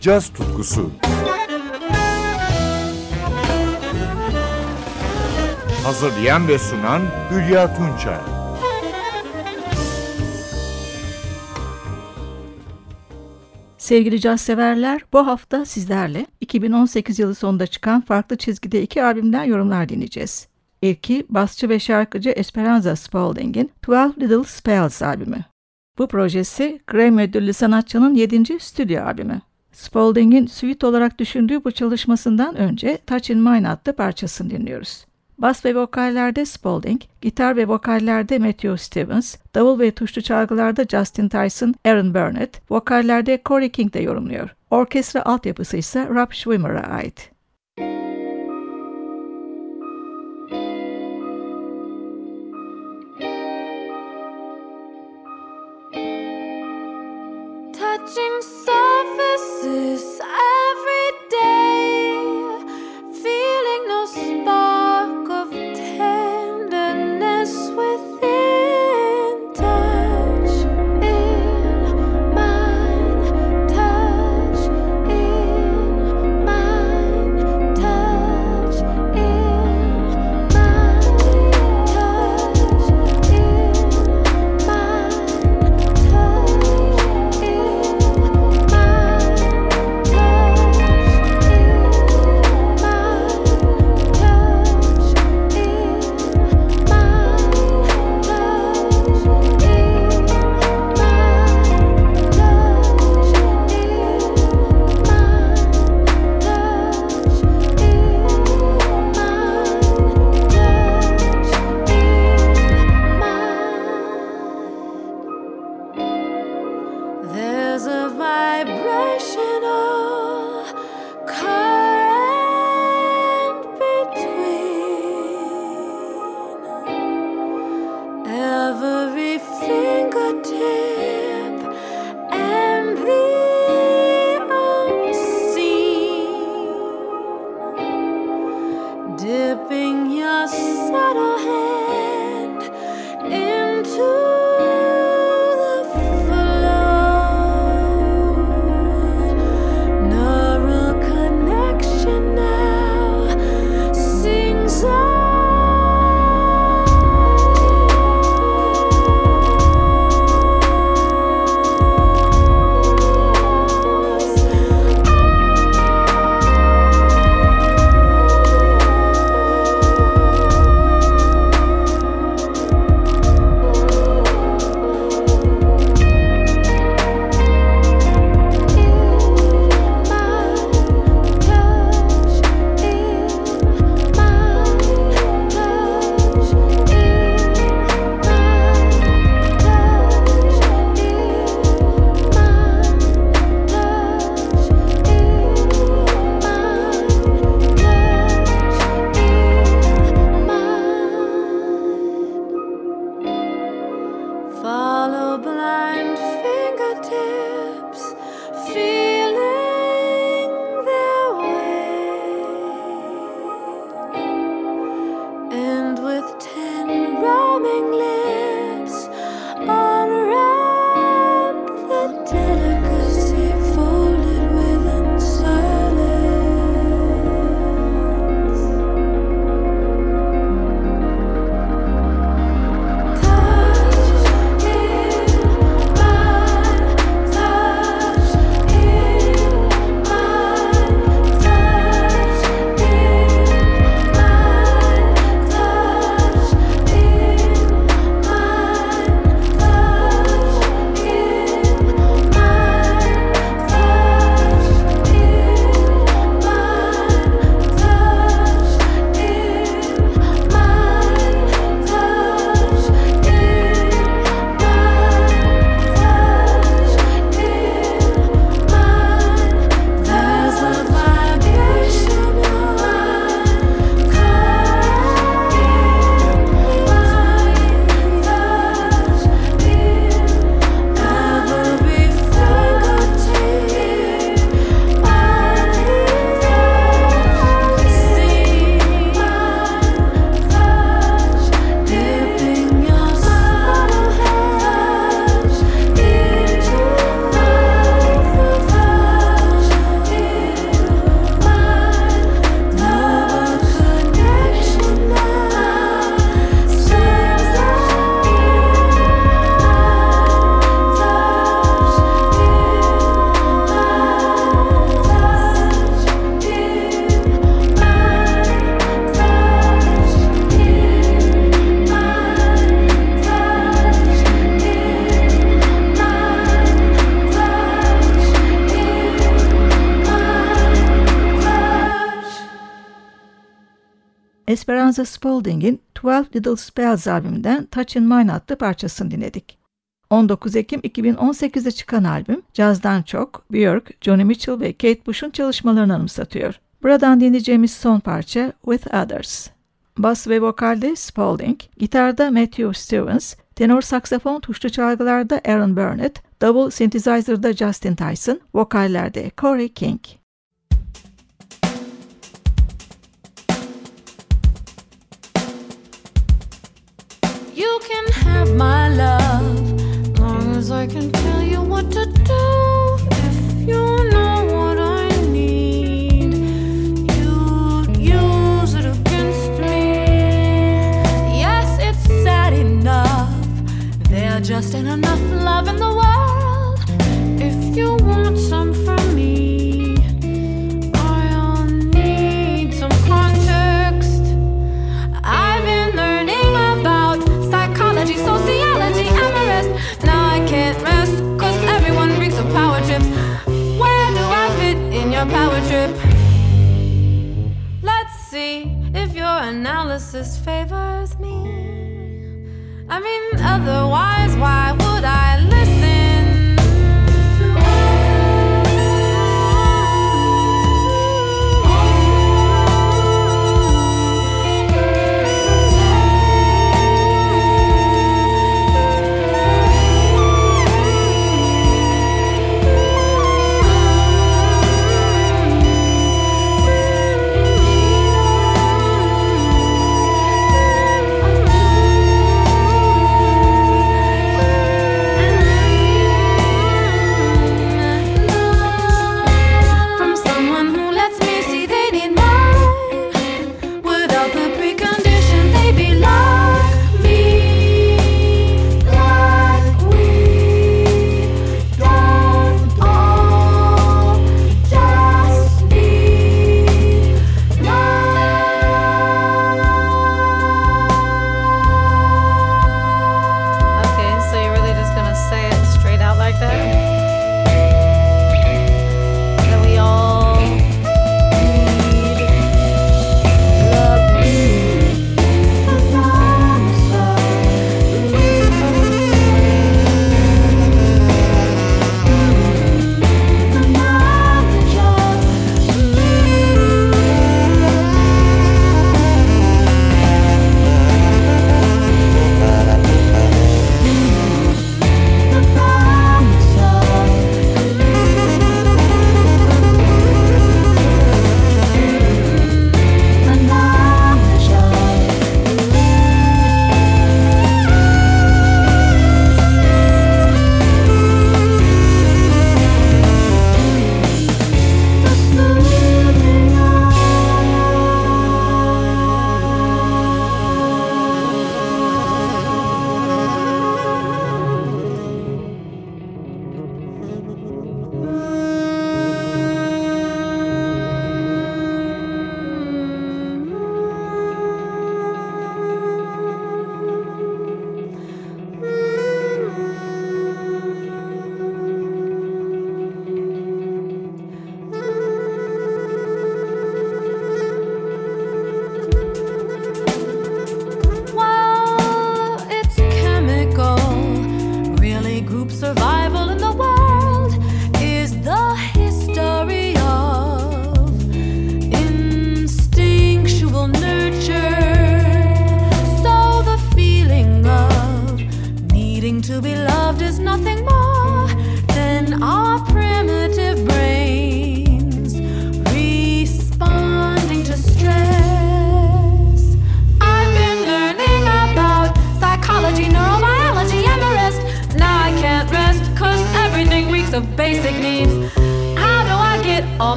caz tutkusu. Hazırlayan ve sunan Hülya Tunçay. Sevgili caz severler, bu hafta sizlerle 2018 yılı sonunda çıkan farklı çizgide iki albümden yorumlar dinleyeceğiz. İlki basçı ve şarkıcı Esperanza Spalding'in Twelve Little Spells albümü. Bu projesi Grammy ödüllü sanatçının 7. stüdyo albümü. Spalding'in suite olarak düşündüğü bu çalışmasından önce Touch in Mine adlı parçasını dinliyoruz. Bas ve vokallerde Spalding, gitar ve vokallerde Matthew Stevens, davul ve tuşlu çalgılarda Justin Tyson, Aaron Burnett, vokallerde Corey King de yorumluyor. Orkestra altyapısı ise Rob Schwimmer'a ait. touching surfaces Esperanza Spalding'in Twelve Little Spells albümünden Touch and Mine adlı parçasını dinledik. 19 Ekim 2018'de çıkan albüm, cazdan çok Björk, Johnny Mitchell ve Kate Bush'un çalışmalarını anımsatıyor. Buradan dinleyeceğimiz son parça With Others. Bas ve vokalde Spalding, gitarda Matthew Stevens, tenor saksafon tuşlu çalgılarda Aaron Burnett, double synthesizer'da Justin Tyson, vokallerde Corey King. You can have my love, long as I can tell you what to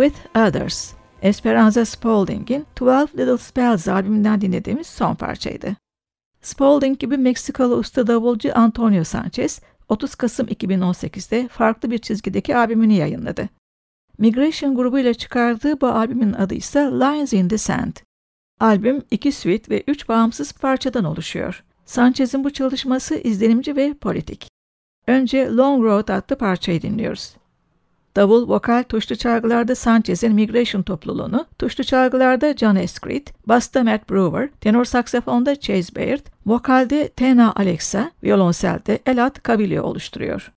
With Others, Esperanza Spalding'in 12 Little Spells albümünden dinlediğimiz son parçaydı. Spalding gibi Meksikalı usta davulcu Antonio Sanchez, 30 Kasım 2018'de farklı bir çizgideki albümünü yayınladı. Migration grubuyla çıkardığı bu albümün adı ise Lines in the Sand. Albüm iki suite ve üç bağımsız parçadan oluşuyor. Sanchez'in bu çalışması izlenimci ve politik. Önce Long Road adlı parçayı dinliyoruz. Davul, vokal, tuşlu çalgılarda Sanchez'in Migration topluluğunu, tuşlu çalgılarda John Escrit, basta Matt Brewer, tenor saksafonda Chase Baird, vokalde Tena Alexa, violonselde Elat Cavillo oluşturuyor.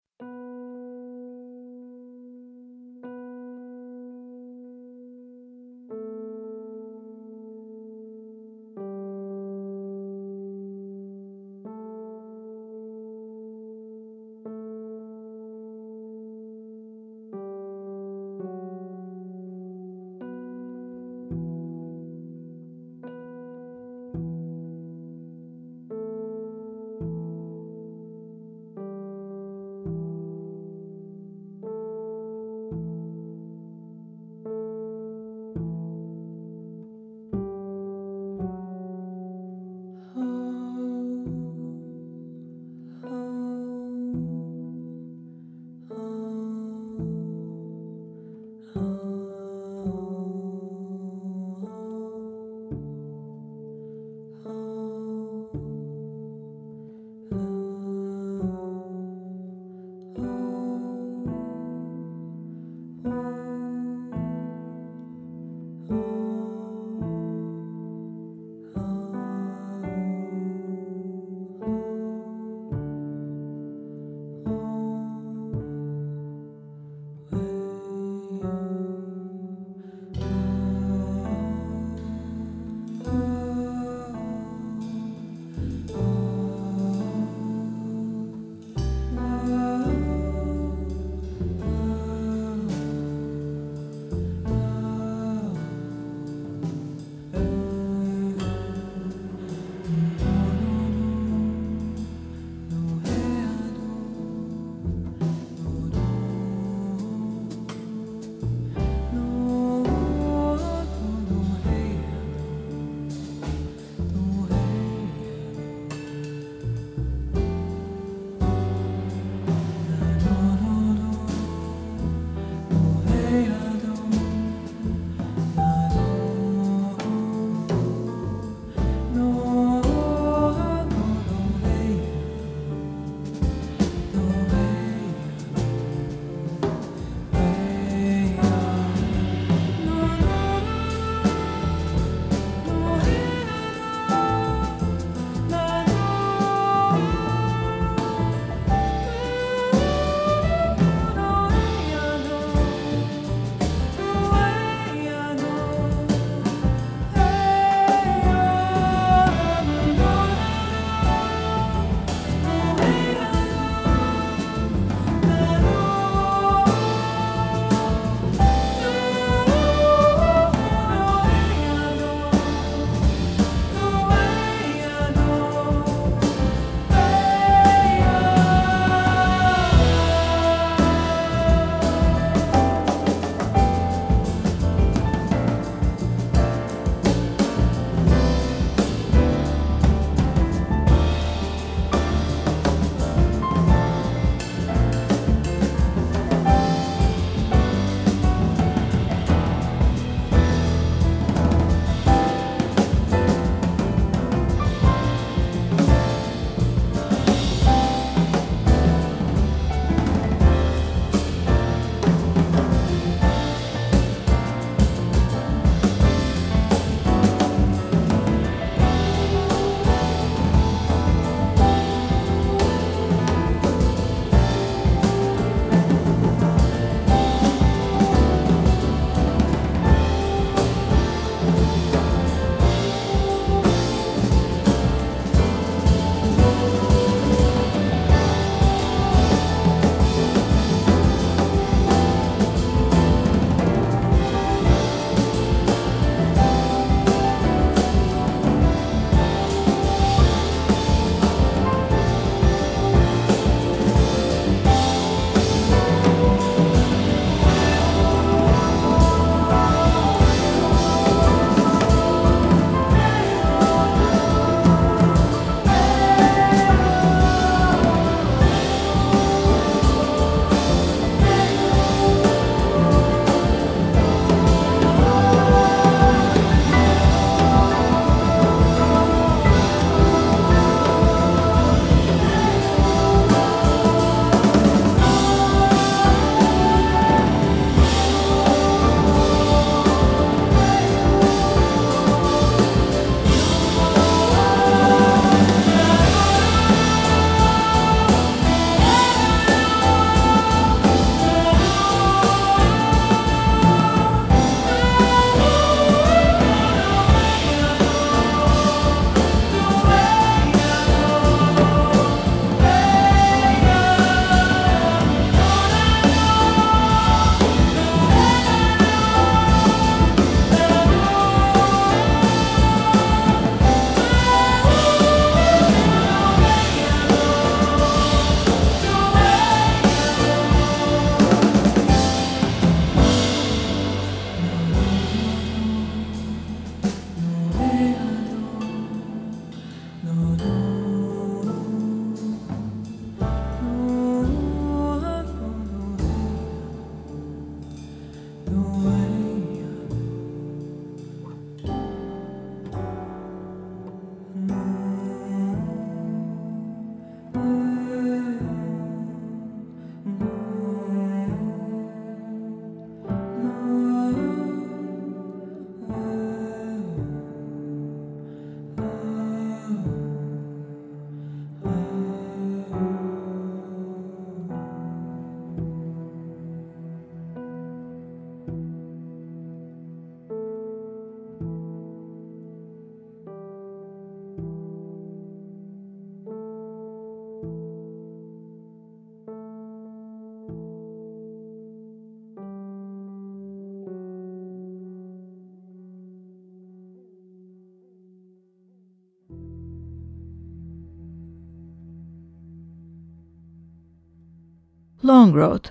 Long Road.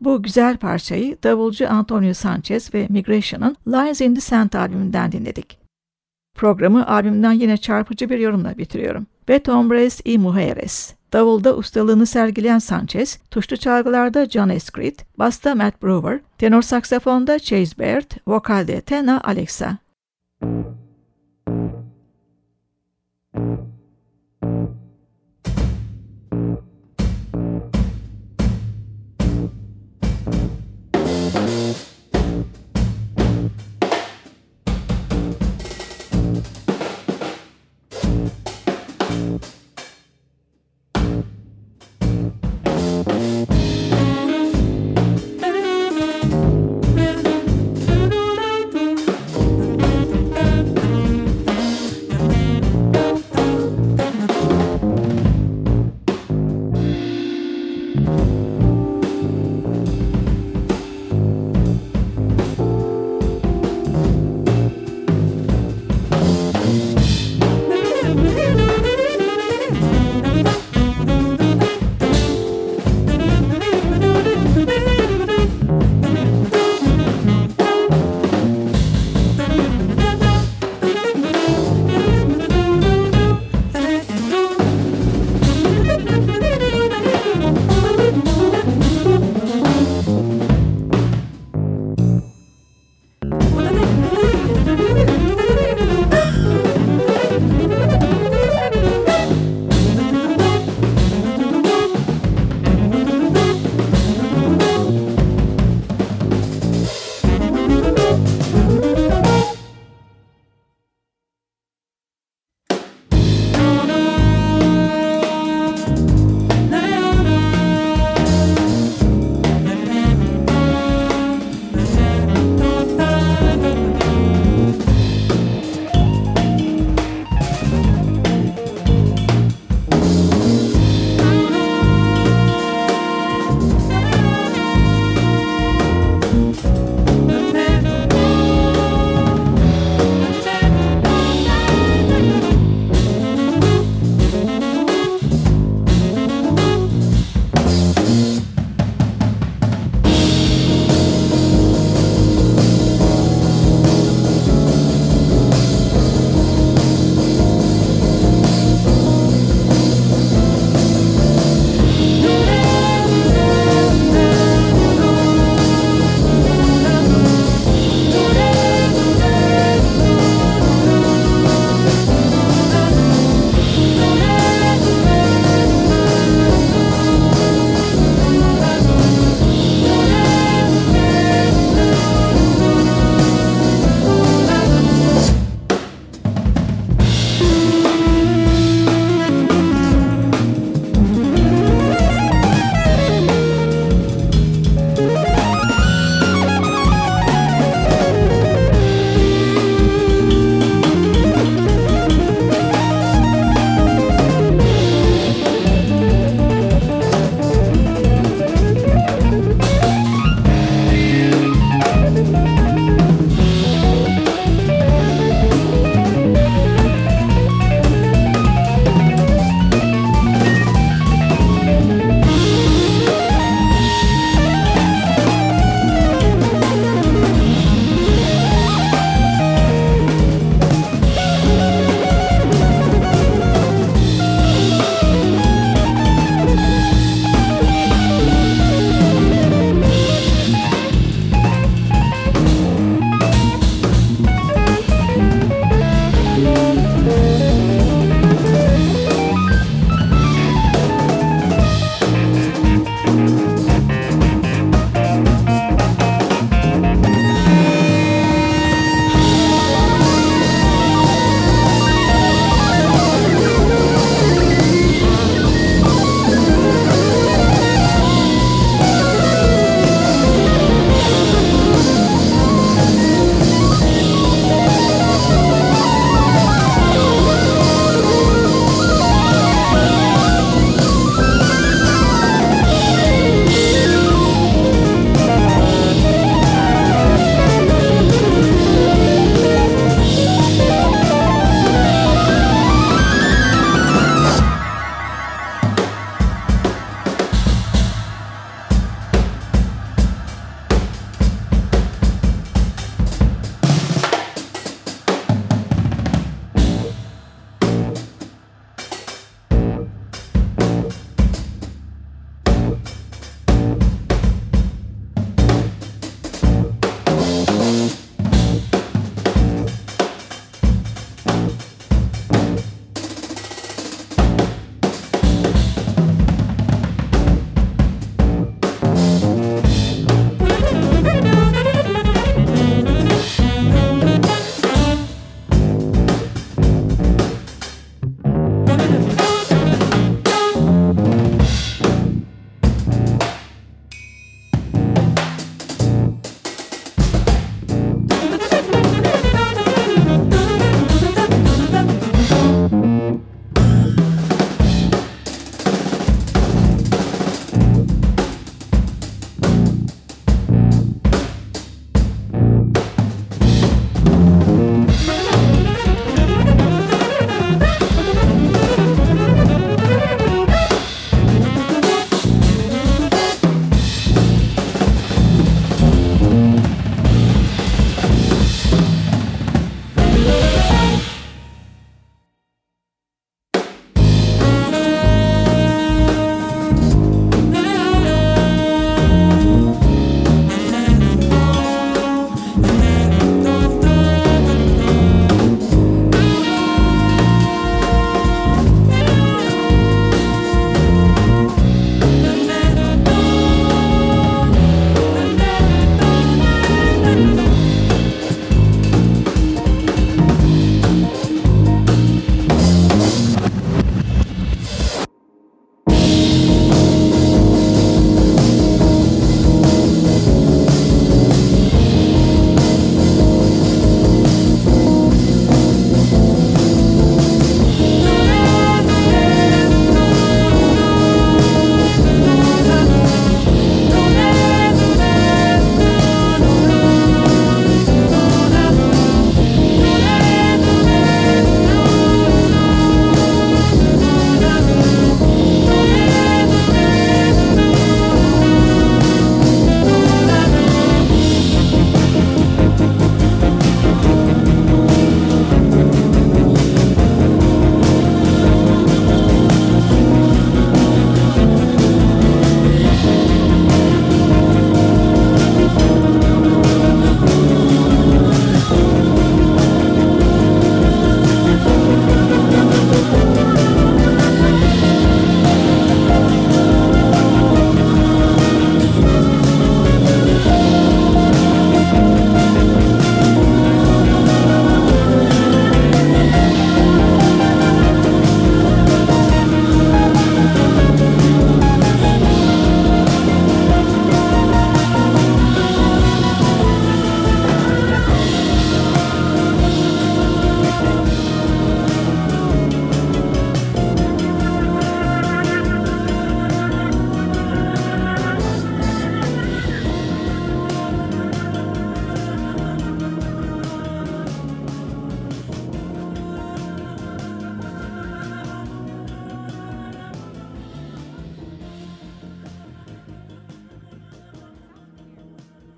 Bu güzel parçayı davulcu Antonio Sanchez ve Migration'ın Lines in the Sand albümünden dinledik. Programı albümden yine çarpıcı bir yorumla bitiriyorum. Bet Hombres y Mujeres. Davulda ustalığını sergileyen Sanchez, tuşlu çalgılarda John Escrit, basta Matt Brewer, tenor saksafonda Chase Baird, vokalde Tena Alexa.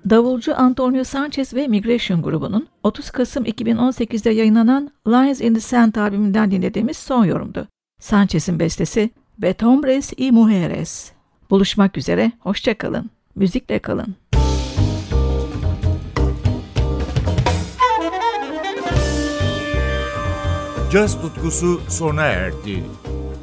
Davulcu Antonio Sanchez ve Migration grubunun 30 Kasım 2018'de yayınlanan Lines in the Sand albümünden dinlediğimiz son yorumdu. Sanchez'in bestesi Betombres y Mujeres. Buluşmak üzere, hoşçakalın. Müzikle kalın. Caz tutkusu sona erdi.